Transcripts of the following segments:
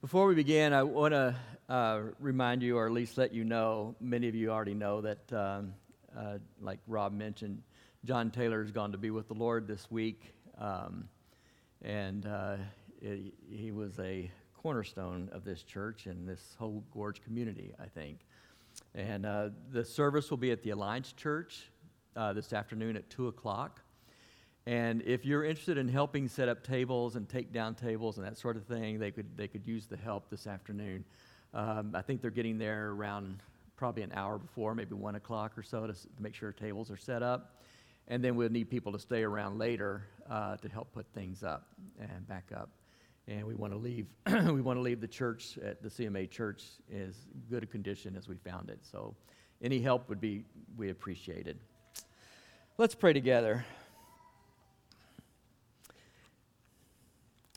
Before we begin, I want to uh, remind you, or at least let you know, many of you already know that, um, uh, like Rob mentioned, John Taylor has gone to be with the Lord this week. Um, and uh, it, he was a cornerstone of this church and this whole Gorge community, I think. And uh, the service will be at the Alliance Church uh, this afternoon at 2 o'clock. And if you're interested in helping set up tables and take down tables and that sort of thing, they could, they could use the help this afternoon. Um, I think they're getting there around probably an hour before, maybe 1 o'clock or so, to, to make sure tables are set up. And then we'll need people to stay around later uh, to help put things up and back up. And we want to leave, we want to leave the church at the CMA church as good a condition as we found it. So any help would be we appreciated. Let's pray together.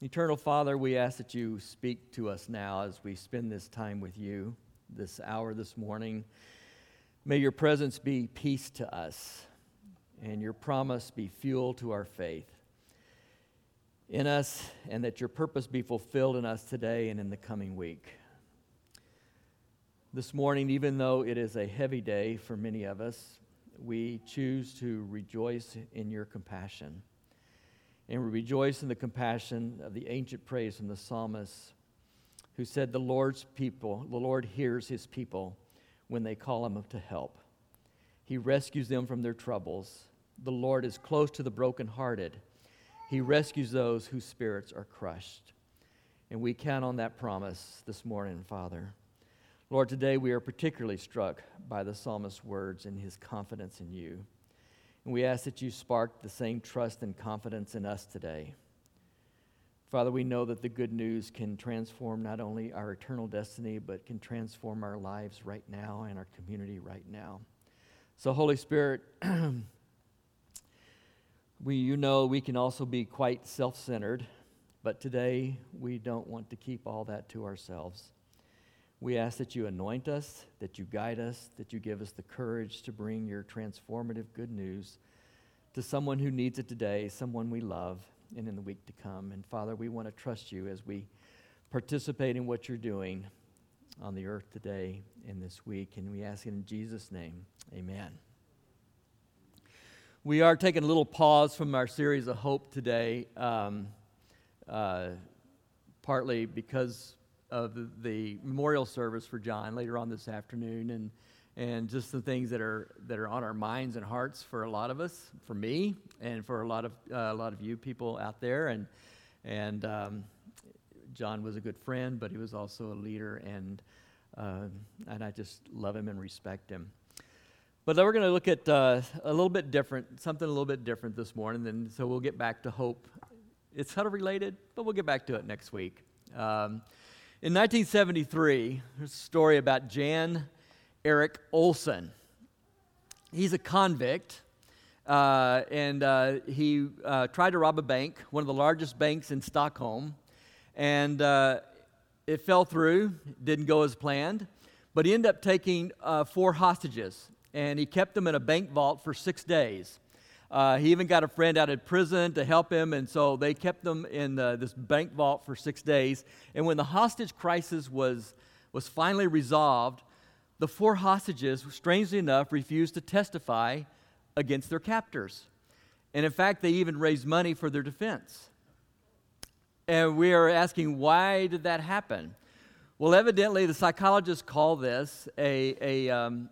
Eternal Father, we ask that you speak to us now as we spend this time with you, this hour this morning. May your presence be peace to us, and your promise be fuel to our faith in us, and that your purpose be fulfilled in us today and in the coming week. This morning, even though it is a heavy day for many of us, we choose to rejoice in your compassion and we rejoice in the compassion of the ancient praise from the psalmist who said, The Lord's people, the Lord hears his people when they call him to help. He rescues them from their troubles. The Lord is close to the brokenhearted. He rescues those whose spirits are crushed. And we count on that promise this morning, Father. Lord, today we are particularly struck by the psalmist's words and his confidence in you. And we ask that you spark the same trust and confidence in us today. Father, we know that the good news can transform not only our eternal destiny, but can transform our lives right now and our community right now. So, Holy Spirit, we, you know we can also be quite self centered, but today we don't want to keep all that to ourselves. We ask that you anoint us, that you guide us, that you give us the courage to bring your transformative good news to someone who needs it today, someone we love, and in the week to come. And Father, we want to trust you as we participate in what you're doing on the earth today and this week. And we ask it in Jesus' name. Amen. We are taking a little pause from our series of hope today, um, uh, partly because of the, memorial service for John later on this afternoon, and and just the things that are that are on our minds and hearts for a lot of us, for me, and for a lot of uh, a lot of you people out there, and and um, John was a good friend, but he was also a leader, and uh, and I just love him and respect him. But we're going to look at uh, a little bit different, something a little bit different this morning, and so we'll get back to hope. It's kind of related, but we'll get back to it next week. Um, in 1973, there's a story about Jan Erik Olsson. He's a convict, uh, and uh, he uh, tried to rob a bank, one of the largest banks in Stockholm, and uh, it fell through, didn't go as planned, but he ended up taking uh, four hostages, and he kept them in a bank vault for six days. Uh, he even got a friend out of prison to help him, and so they kept them in uh, this bank vault for six days. And when the hostage crisis was, was finally resolved, the four hostages, strangely enough, refused to testify against their captors. And in fact, they even raised money for their defense. And we are asking, why did that happen? Well, evidently, the psychologists call this a, a, um,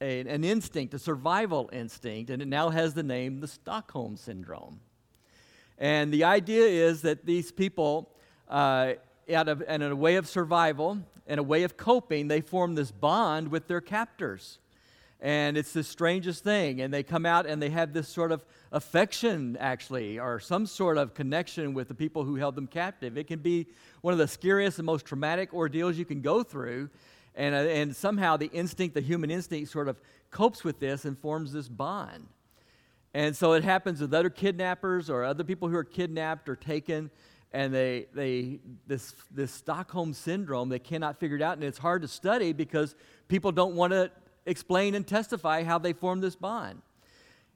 a, an instinct, a survival instinct, and it now has the name the Stockholm Syndrome. And the idea is that these people, uh, out of, and in a way of survival and a way of coping, they form this bond with their captors. And it's the strangest thing. And they come out and they have this sort of affection, actually, or some sort of connection with the people who held them captive. It can be one of the scariest and most traumatic ordeals you can go through. And, uh, and somehow the instinct, the human instinct, sort of copes with this and forms this bond. And so it happens with other kidnappers or other people who are kidnapped or taken, and they, they this, this Stockholm syndrome, they cannot figure it out, and it's hard to study because people don't want to explain and testify how they form this bond.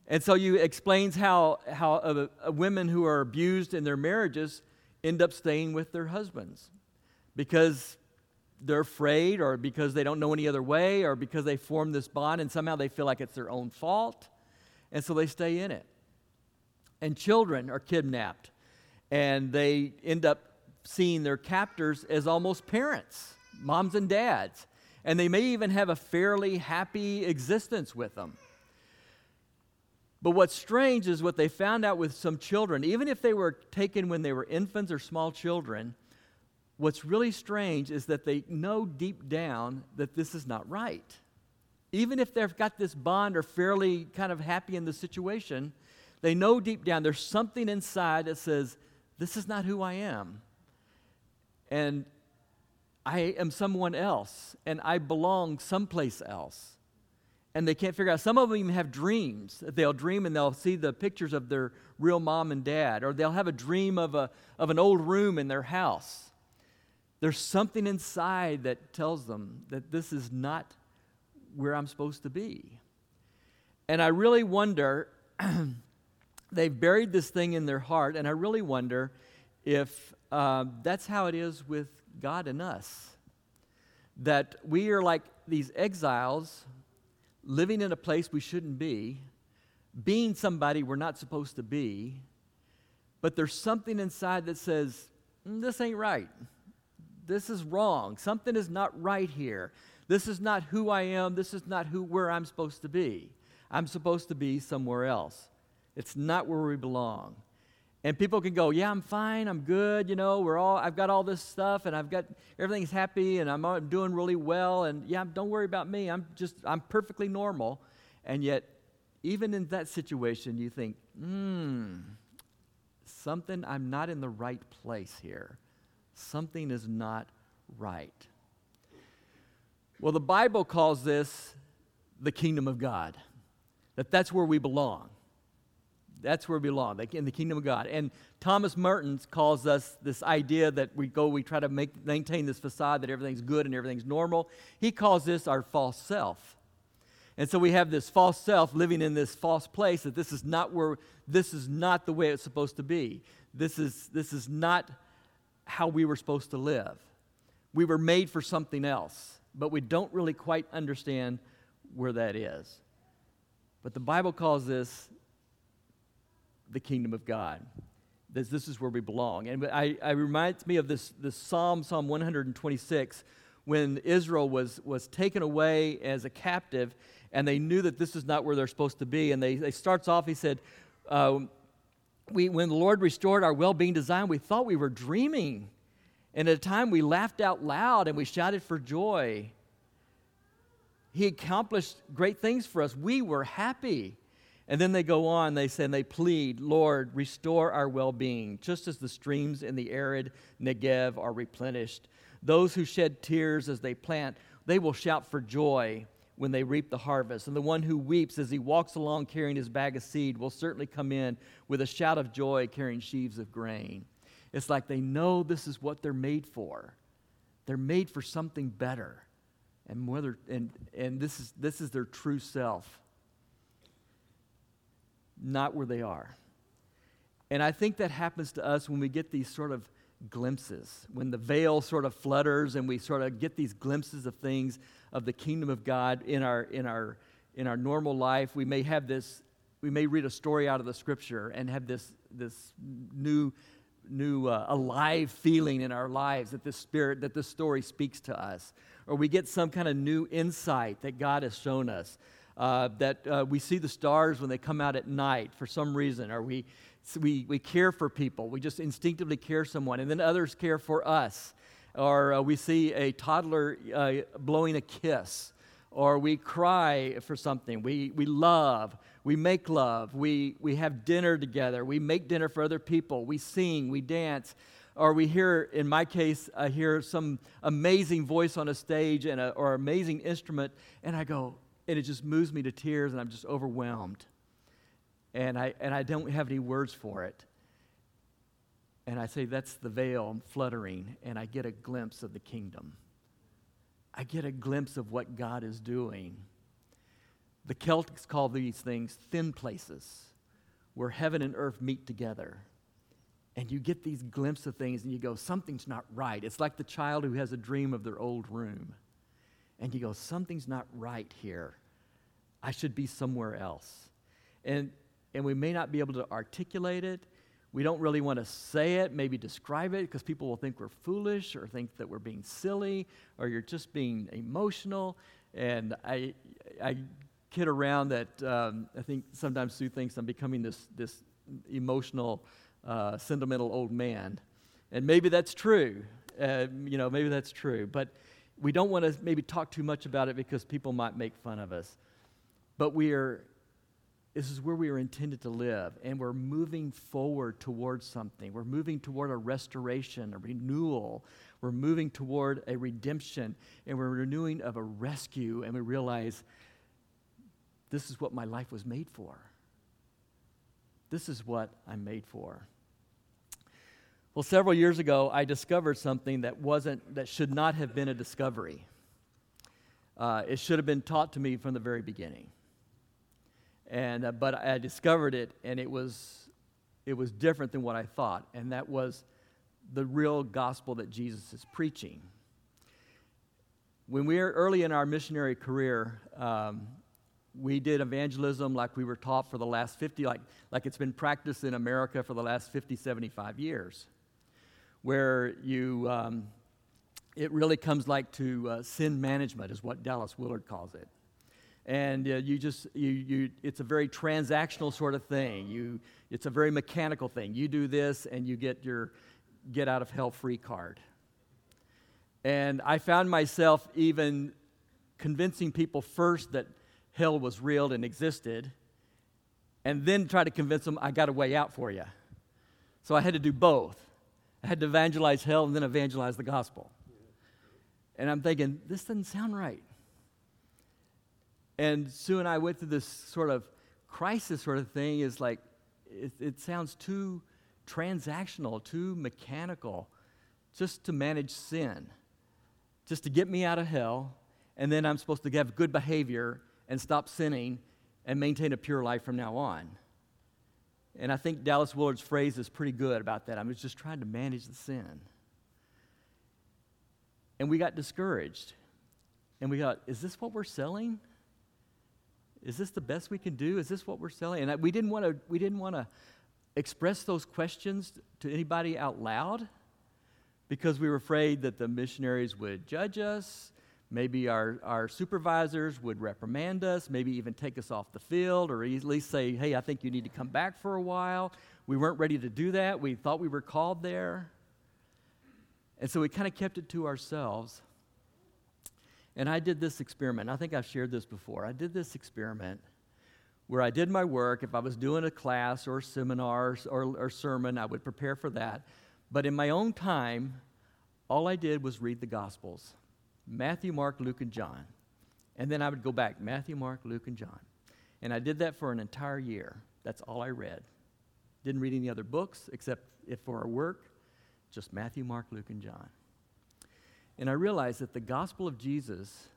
And so you explains how, how uh, uh, women who are abused in their marriages end up staying with their husbands because they're afraid or because they don't know any other way or because they form this bond and somehow they feel like it's their own fault. And so they stay in it. And children are kidnapped and they end up seeing their captors as almost parents, moms and dads. And they may even have a fairly happy existence with them. But what's strange is what they found out with some children, even if they were taken when they were infants or small children, what's really strange is that they know deep down that this is not right. Even if they've got this bond or fairly kind of happy in the situation, they know deep down there's something inside that says, This is not who I am. And I am someone else, and I belong someplace else. And they can't figure out. Some of them even have dreams. They'll dream and they'll see the pictures of their real mom and dad, or they'll have a dream of, a, of an old room in their house there's something inside that tells them that this is not where I'm supposed to be. And I really wonder, they've buried this thing in their heart, and I really wonder if uh, that's how it is with God and us. That we are like these exiles living in a place we shouldn't be, being somebody we're not supposed to be, but there's something inside that says, mm, This ain't right this is wrong. Something is not right here. This is not who I am. This is not who where I'm supposed to be. I'm supposed to be somewhere else. It's not where we belong. And people can go, "Yeah, I'm fine. I'm good. You know, we're all I've got all this stuff and I've got everything's happy and I'm, I'm doing really well and yeah, don't worry about me. I'm just I'm perfectly normal." And yet even in that situation, you think, "Hmm, something I'm not in the right place here." Something is not right. Well, the Bible calls this the kingdom of God, that that's where we belong. That's where we belong, in the kingdom of God. And Thomas Merton's calls us this idea that we go, we try to make, maintain this facade that everything's good and everything's normal. He calls this our false self. And so we have this false self living in this false place that this is not where, this is not the way it's supposed to be. This is, this is not how we were supposed to live. We were made for something else, but we don't really quite understand where that is. But the Bible calls this the kingdom of God. This, this is where we belong. And I, I reminds me of this, this Psalm, Psalm 126, when Israel was, was taken away as a captive, and they knew that this is not where they're supposed to be. And they, they starts off, he said, uh, we, when the Lord restored our well being design, we thought we were dreaming. And at a time we laughed out loud and we shouted for joy. He accomplished great things for us. We were happy. And then they go on, they say, and they plead, Lord, restore our well being, just as the streams in the arid Negev are replenished. Those who shed tears as they plant, they will shout for joy when they reap the harvest. And the one who weeps as he walks along carrying his bag of seed will certainly come in with a shout of joy carrying sheaves of grain. It's like they know this is what they're made for. They're made for something better. And, whether, and, and this, is, this is their true self, not where they are. And I think that happens to us when we get these sort of glimpses, when the veil sort of flutters and we sort of get these glimpses of things of the kingdom of God in our, in our, in our normal life. We may have this, we may read a story out of the scripture and have this, this new, new uh, alive feeling in our lives that this spirit, that this story speaks to us. Or we get some kind of new insight that God has shown us. Uh, that uh, we see the stars when they come out at night for some reason, or we, we, we care for people. We just instinctively care someone, and then others care for us. Or uh, we see a toddler uh, blowing a kiss, or we cry for something. We, we love, we make love, we, we have dinner together, we make dinner for other people, we sing, we dance. Or we hear, in my case, I hear some amazing voice on a stage and a, or amazing instrument, and I go, and it just moves me to tears, and I'm just overwhelmed and I, and I don't have any words for it. And I say, That's the veil fluttering, and I get a glimpse of the kingdom. I get a glimpse of what God is doing. The Celtics call these things thin places where heaven and earth meet together. and you get these glimpses of things and you go, something's not right. It's like the child who has a dream of their old room. And you go, something's not right here. I should be somewhere else. And, and we may not be able to articulate it. We don't really want to say it, maybe describe it, because people will think we're foolish or think that we're being silly or you're just being emotional. And I, I kid around that um, I think sometimes Sue thinks I'm becoming this, this emotional, uh, sentimental old man. And maybe that's true. Uh, you know, maybe that's true. But we don't want to maybe talk too much about it because people might make fun of us. But we are, this is where we are intended to live, and we're moving forward towards something. We're moving toward a restoration, a renewal. We're moving toward a redemption, and we're renewing of a rescue, and we realize this is what my life was made for. This is what I'm made for. Well, several years ago, I discovered something that wasn't, that should not have been a discovery. Uh, it should have been taught to me from the very beginning. And, uh, but I discovered it, and it was, it was different than what I thought, and that was the real gospel that Jesus is preaching. When we were early in our missionary career, um, we did evangelism like we were taught for the last 50, like, like it's been practiced in America for the last 50, 75 years, where you, um, it really comes like to uh, sin management, is what Dallas Willard calls it. And uh, you just, you, you, it's a very transactional sort of thing. You, it's a very mechanical thing. You do this and you get your get out of hell free card. And I found myself even convincing people first that hell was real and existed, and then try to convince them I got a way out for you. So I had to do both. I had to evangelize hell and then evangelize the gospel. And I'm thinking, this doesn't sound right. And Sue and I went through this sort of crisis sort of thing is like, it, it sounds too transactional, too mechanical, just to manage sin, just to get me out of hell, and then I'm supposed to have good behavior and stop sinning and maintain a pure life from now on. And I think Dallas Willard's phrase is pretty good about that. I'm just trying to manage the sin. And we got discouraged. And we thought, is this what we're selling? Is this the best we can do? Is this what we're selling? And we didn't want to, we didn't want to express those questions to anybody out loud because we were afraid that the missionaries would judge us Maybe our, our supervisors would reprimand us, maybe even take us off the field, or at least say, hey, I think you need to come back for a while. We weren't ready to do that. We thought we were called there. And so we kind of kept it to ourselves. And I did this experiment. I think I've shared this before. I did this experiment where I did my work. If I was doing a class or seminar or, or sermon, I would prepare for that. But in my own time, all I did was read the Gospels. Matthew, Mark, Luke, and John. And then I would go back Matthew, Mark, Luke, and John. And I did that for an entire year. That's all I read. Didn't read any other books except if for our work, just Matthew, Mark, Luke, and John. And I realized that the gospel of Jesus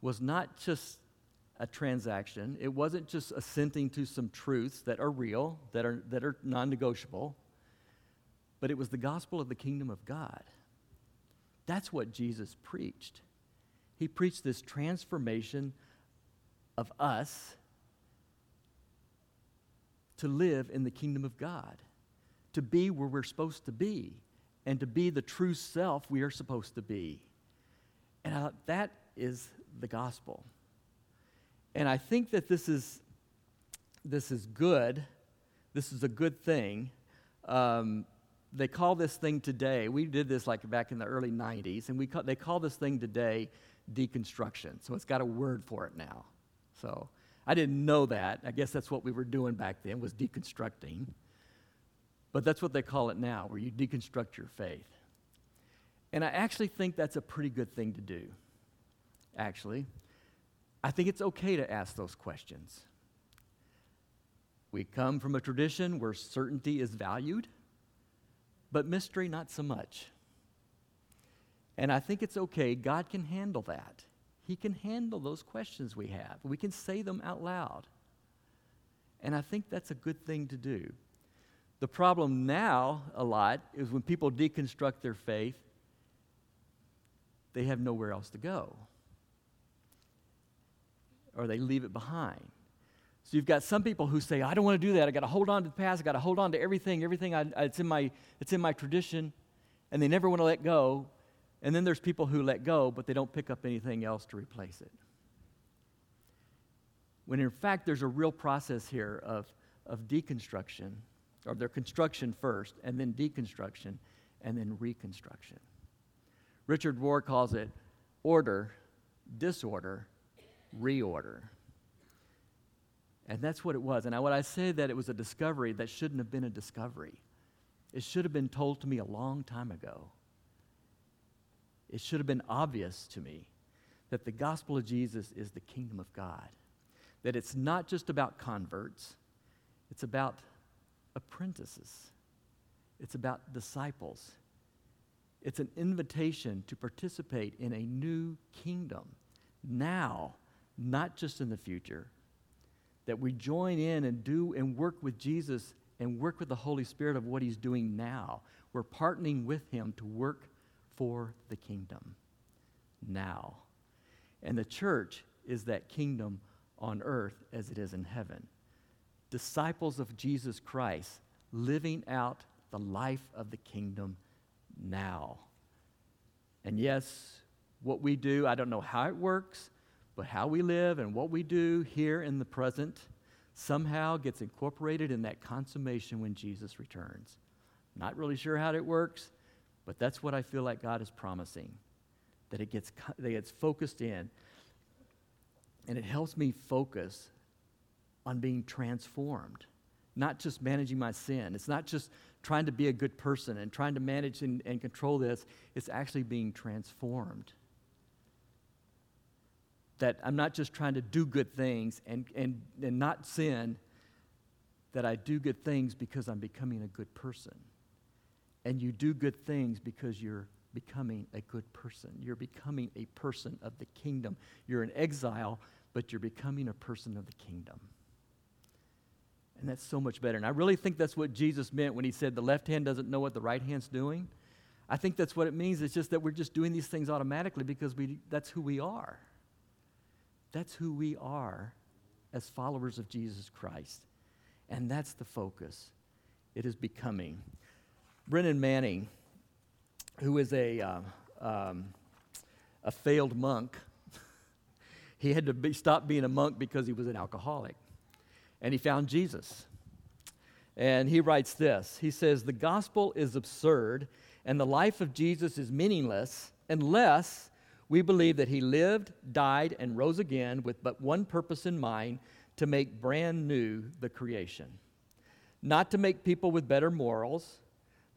was not just a transaction, it wasn't just assenting to some truths that are real, that are, that are non negotiable, but it was the gospel of the kingdom of God. That's what Jesus preached. He preached this transformation of us to live in the kingdom of God, to be where we're supposed to be, and to be the true self we are supposed to be. And I, that is the gospel. And I think that this is, this is good. This is a good thing. Um, they call this thing today, we did this like back in the early 90s, and we call, they call this thing today deconstruction. So it's got a word for it now. So I didn't know that. I guess that's what we were doing back then was deconstructing. But that's what they call it now, where you deconstruct your faith. And I actually think that's a pretty good thing to do. Actually, I think it's okay to ask those questions. We come from a tradition where certainty is valued but mystery, not so much. And I think it's okay. God can handle that. He can handle those questions we have. We can say them out loud. And I think that's a good thing to do. The problem now, a lot, is when people deconstruct their faith, they have nowhere else to go. Or they leave it behind. So you've got some people who say, I don't want to do that. I got to hold on to the past. I got to hold on to everything. Everything it's, in my, it's in my tradition. And they never want to let go. And then there's people who let go, but they don't pick up anything else to replace it. When in fact, there's a real process here of, of deconstruction, or their construction first, and then deconstruction, and then reconstruction. Richard Rohr calls it order, disorder, reorder. And that's what it was. And I, when I say that it was a discovery, that shouldn't have been a discovery. It should have been told to me a long time ago. It should have been obvious to me that the gospel of Jesus is the kingdom of God. That it's not just about converts, it's about apprentices, it's about disciples. It's an invitation to participate in a new kingdom now, not just in the future that we join in and do and work with Jesus and work with the Holy Spirit of what He's doing now. We're partnering with Him to work for the kingdom now. And the church is that kingdom on earth as it is in heaven. Disciples of Jesus Christ living out the life of the kingdom now. And yes, what we do, I don't know how it works. But how we live and what we do here in the present somehow gets incorporated in that consummation when Jesus returns. Not really sure how it works, but that's what I feel like God is promising. That it gets, that it gets focused in. And it helps me focus on being transformed, not just managing my sin. It's not just trying to be a good person and trying to manage and, and control this, it's actually being transformed that I'm not just trying to do good things and, and, and not sin, that I do good things because I'm becoming a good person. And you do good things because you're becoming a good person. You're becoming a person of the kingdom. You're in exile, but you're becoming a person of the kingdom. And that's so much better. And I really think that's what Jesus meant when he said the left hand doesn't know what the right hand's doing. I think that's what it means. It's just that we're just doing these things automatically because we, that's who we are. That's who we are as followers of Jesus Christ. And that's the focus. It is becoming. Brennan Manning, who is a, uh, um, a failed monk, he had to be, stop being a monk because he was an alcoholic. And he found Jesus. And he writes this He says, The gospel is absurd, and the life of Jesus is meaningless unless we believe that he lived, died, and rose again with but one purpose in mind to make brand new the creation. Not to make people with better morals,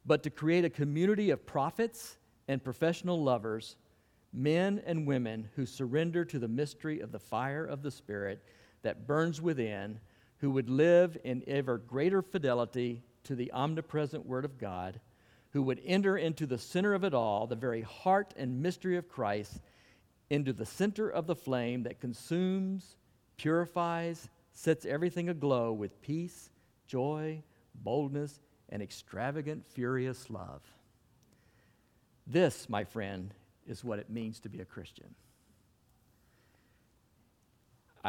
but to create a community of prophets and professional lovers, men and women who surrender to the mystery of the fire of the Spirit that burns within, who would live in ever greater fidelity to the omnipresent Word of God who would enter into the center of it all, the very heart and mystery of Christ, into the center of the flame that consumes, purifies, sets everything aglow with peace, joy, boldness, and extravagant, furious love. This, my friend, is what it means to be a Christian.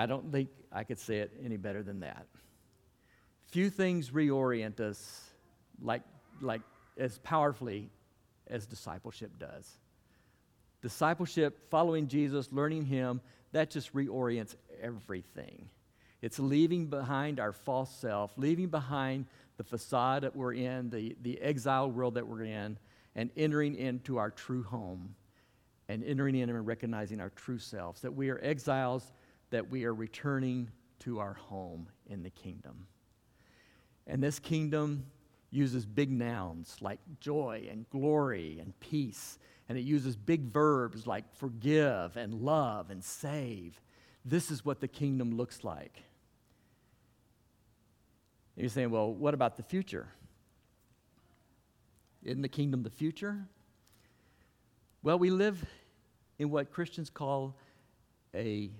I don't think I could say it any better than that. Few things reorient us like, like as powerfully as discipleship does. Discipleship, following Jesus, learning Him, that just reorients everything. It's leaving behind our false self, leaving behind the facade that we're in, the, the exile world that we're in, and entering into our true home and entering in and recognizing our true selves, that we are exiles, that we are returning to our home in the kingdom. And this kingdom uses big nouns like joy and glory and peace, and it uses big verbs like forgive and love and save. This is what the kingdom looks like. And you're saying, well, what about the future? Isn't the kingdom the future? Well, we live in what Christians call a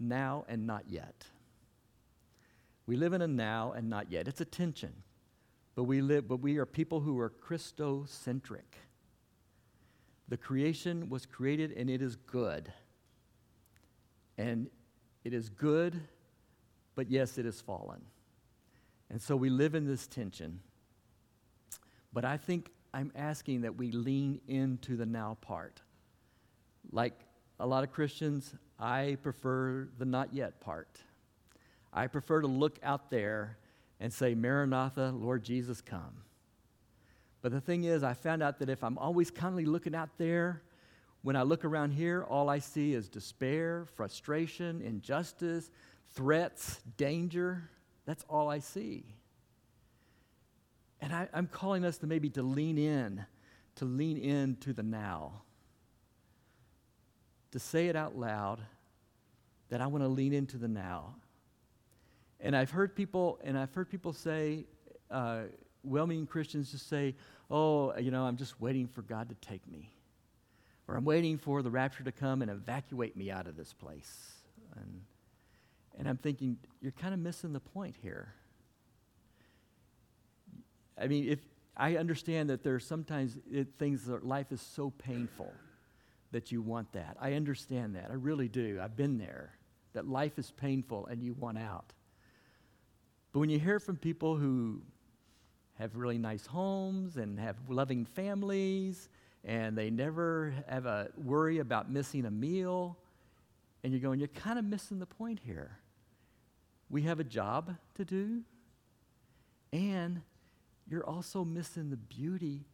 now and not yet. We live in a now and not yet. It's a tension but we live, but we are people who are Christocentric. The creation was created and it is good. And it is good, but yes, it is fallen. And so we live in this tension. But I think I'm asking that we lean into the now part. Like a lot of Christians, I prefer the not yet part. I prefer to look out there and say, Maranatha, Lord Jesus, come. But the thing is, I found out that if I'm always constantly looking out there, when I look around here, all I see is despair, frustration, injustice, threats, danger. That's all I see. And I, am calling us to maybe to lean in, to lean into the now. To say it out loud that I want to lean into the now. And I've heard people, and I've heard people say, uh, well-meaning Christians just say, "Oh, you know, I'm just waiting for God to take me, or I'm waiting for the rapture to come and evacuate me out of this place." And, and I'm thinking, you're kind of missing the point here. I mean, if I understand that there's sometimes it, things that life is so painful that you want that. I understand that. I really do. I've been there. That life is painful and you want out. But when you hear from people who have really nice homes and have loving families and they never have a worry about missing a meal, and you're going, you're kind of missing the point here. We have a job to do, and you're also missing the beauty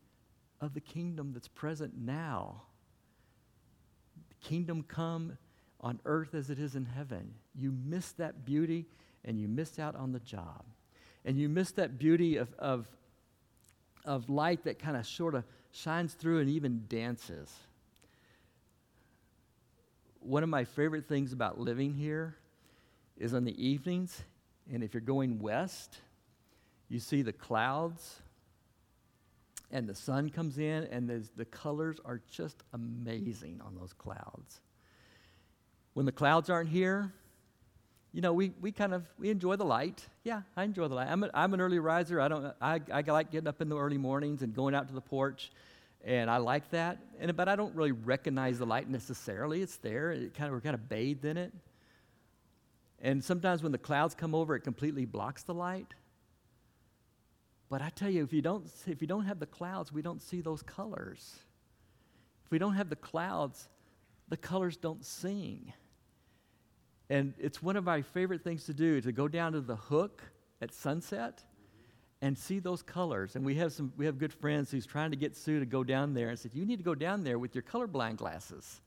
of the kingdom that's present now. Kingdom come on earth as it is in heaven. You miss that beauty and you miss out on the job. And you miss that beauty of, of, of light that kind of sort of shines through and even dances. One of my favorite things about living here is on the evenings, and if you're going west, you see the clouds, and the sun comes in, and the colors are just amazing on those clouds. When the clouds aren't here, you know, we, we kind of we enjoy the light. Yeah, I enjoy the light. I'm, a, I'm an early riser. I don't I, I like getting up in the early mornings and going out to the porch, and I like that. And but I don't really recognize the light necessarily. It's there. It kind of we're kind of bathed in it. And sometimes when the clouds come over, it completely blocks the light. But I tell you, if you don't, if you don't have the clouds, we don't see those colors. If we don't have the clouds, the colors don't sing. And it's one of my favorite things to do to go down to the hook at sunset and see those colors. And we have some we have good friends who's trying to get Sue to go down there and said, You need to go down there with your colorblind glasses.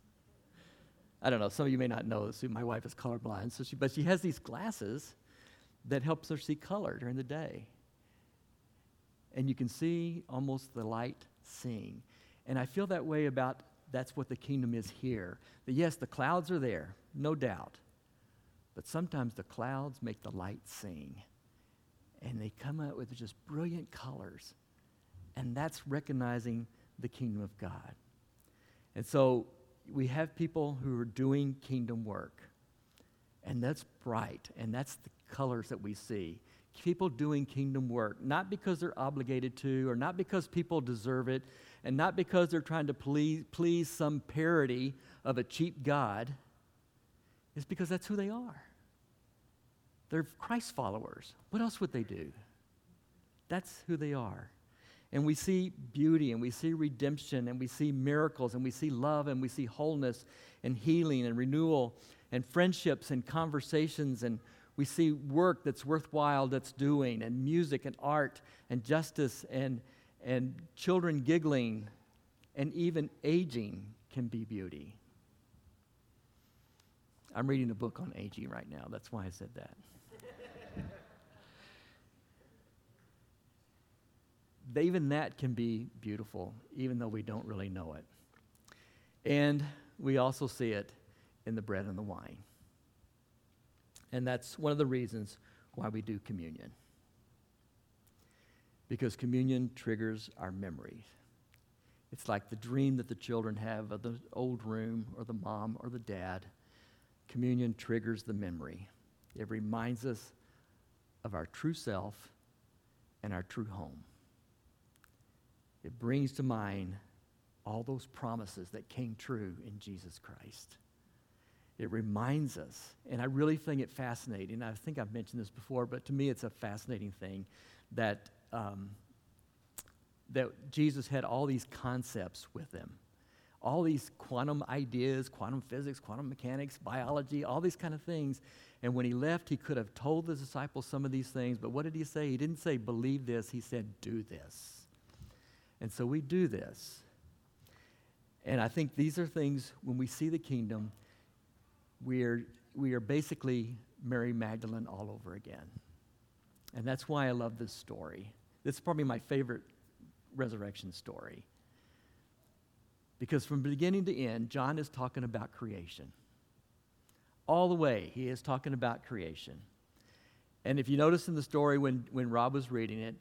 I don't know, some of you may not know Sue, my wife is colorblind, so she, but she has these glasses that helps her see color during the day and you can see almost the light sing. And I feel that way about that's what the kingdom is here. That yes, the clouds are there, no doubt. But sometimes the clouds make the light sing. And they come out with just brilliant colors. And that's recognizing the kingdom of God. And so we have people who are doing kingdom work. And that's bright. And that's the colors that we see people doing kingdom work, not because they're obligated to, or not because people deserve it, and not because they're trying to please, please some parody of a cheap God. It's because that's who they are. They're Christ followers. What else would they do? That's who they are. And we see beauty, and we see redemption, and we see miracles, and we see love, and we see wholeness, and healing, and renewal, and friendships, and conversations, and we see work that's worthwhile that's doing, and music and art and justice and, and children giggling, and even aging can be beauty. I'm reading a book on aging right now. That's why I said that. even that can be beautiful, even though we don't really know it. And we also see it in the bread and the wine. And that's one of the reasons why we do communion. Because communion triggers our memories. It's like the dream that the children have of the old room or the mom or the dad. Communion triggers the memory. It reminds us of our true self and our true home. It brings to mind all those promises that came true in Jesus Christ. It reminds us, and I really think it fascinating. I think I've mentioned this before, but to me, it's a fascinating thing that, um, that Jesus had all these concepts with him all these quantum ideas, quantum physics, quantum mechanics, biology, all these kind of things. And when he left, he could have told the disciples some of these things, but what did he say? He didn't say, believe this, he said, do this. And so we do this. And I think these are things, when we see the kingdom, we are, we are basically Mary Magdalene all over again. And that's why I love this story. This is probably my favorite resurrection story. Because from beginning to end, John is talking about creation. All the way, he is talking about creation. And if you notice in the story when, when Rob was reading it,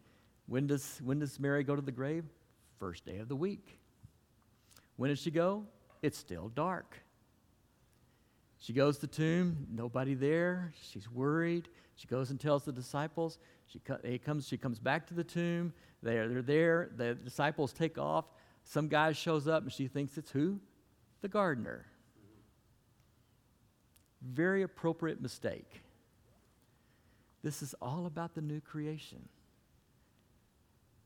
when does, when does Mary go to the grave? First day of the week. When does she go? It's still dark. She goes to the tomb, nobody there. She's worried. She goes and tells the disciples. She, comes, she comes back to the tomb. They're, they're there. The disciples take off. Some guy shows up and she thinks it's who? The gardener. Very appropriate mistake. This is all about the new creation.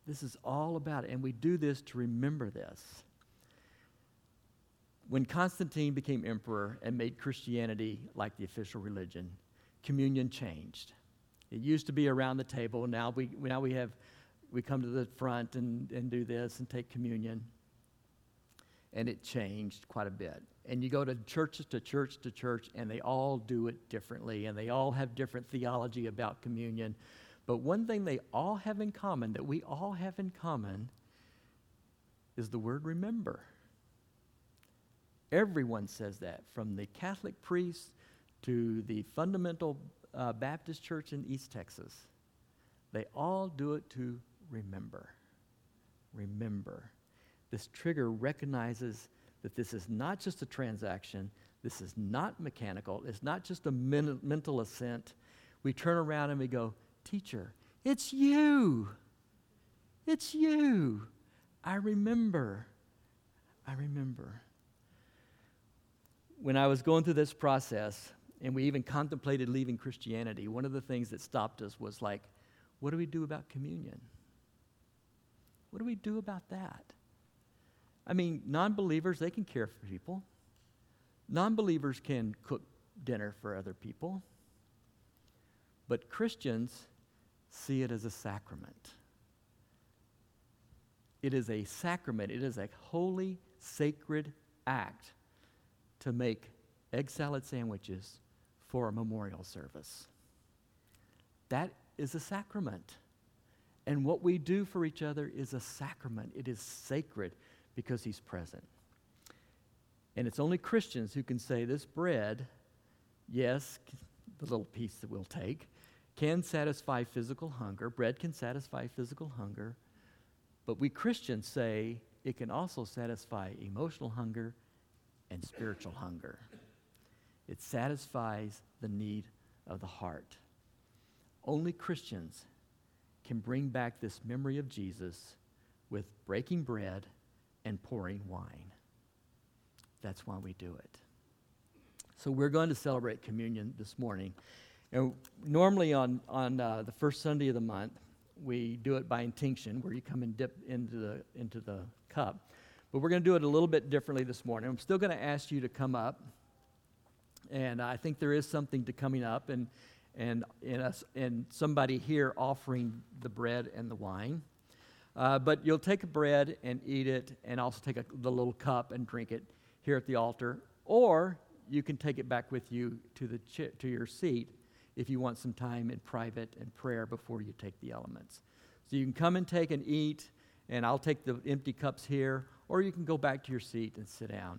This is all about it. And we do this to remember this. When Constantine became emperor and made Christianity like the official religion, communion changed. It used to be around the table. Now we, now we have we come to the front and, and do this and take communion. And it changed quite a bit. And you go to church to church to church, and they all do it differently, and they all have different theology about communion. But one thing they all have in common, that we all have in common, is the word remember. Everyone says that, from the Catholic priest to the fundamental uh, Baptist church in East Texas. They all do it to remember. Remember. This trigger recognizes that this is not just a transaction, this is not mechanical, it's not just a men- mental assent. We turn around and we go, Teacher, it's you. It's you. I remember. I remember. When I was going through this process, and we even contemplated leaving Christianity, one of the things that stopped us was like, what do we do about communion? What do we do about that? I mean, non believers, they can care for people. Non believers can cook dinner for other people. But Christians see it as a sacrament. It is a sacrament, it is a holy, sacred act to make egg salad sandwiches for a memorial service. That is a sacrament. And what we do for each other is a sacrament. It is sacred because he's present. And it's only Christians who can say this bread, yes, the little piece that we'll take, can satisfy physical hunger. Bread can satisfy physical hunger. But we Christians say it can also satisfy emotional hunger and spiritual hunger. It satisfies the need of the heart. Only Christians can bring back this memory of Jesus with breaking bread and pouring wine. That's why we do it. So we're going to celebrate communion this morning. And normally on, on uh, the first Sunday of the month, we do it by intinction, where you come and dip into the, into the cup. But we're going to do it a little bit differently this morning. I'm still going to ask you to come up. And I think there is something to coming up. And and, and, us, and somebody here offering the bread and the wine. Uh, but you'll take a bread and eat it, and also take a, the little cup and drink it here at the altar. Or you can take it back with you to, the to your seat if you want some time in private and prayer before you take the elements. So you can come and take and eat, and I'll take the empty cups here, or you can go back to your seat and sit down.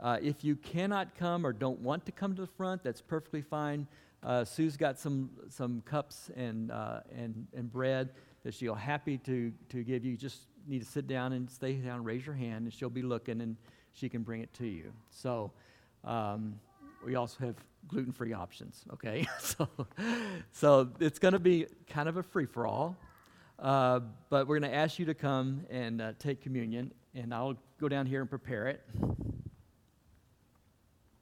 Uh, if you cannot come or don't want to come to the front, that's perfectly fine. Uh, Sue's got some, some cups and, uh, and, and bread that she'll happy to, to give you. You just need to sit down and stay down, raise your hand, and she'll be looking and she can bring it to you. So um, we also have gluten-free options, okay? so, so it's going to be kind of a free-for-all. Uh, but we're going to ask you to come and uh, take communion, and I'll go down here and prepare it.